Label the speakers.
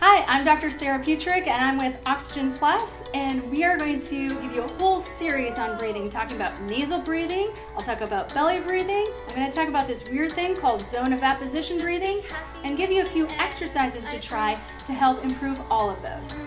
Speaker 1: Hi, I'm Dr. Sarah Petrich, and I'm with Oxygen Plus, and we are going to give you a whole series on breathing, talking about nasal breathing. I'll talk about belly breathing. I'm going to talk about this weird thing called zone of apposition breathing, and give you a few exercises to try to help improve all of those.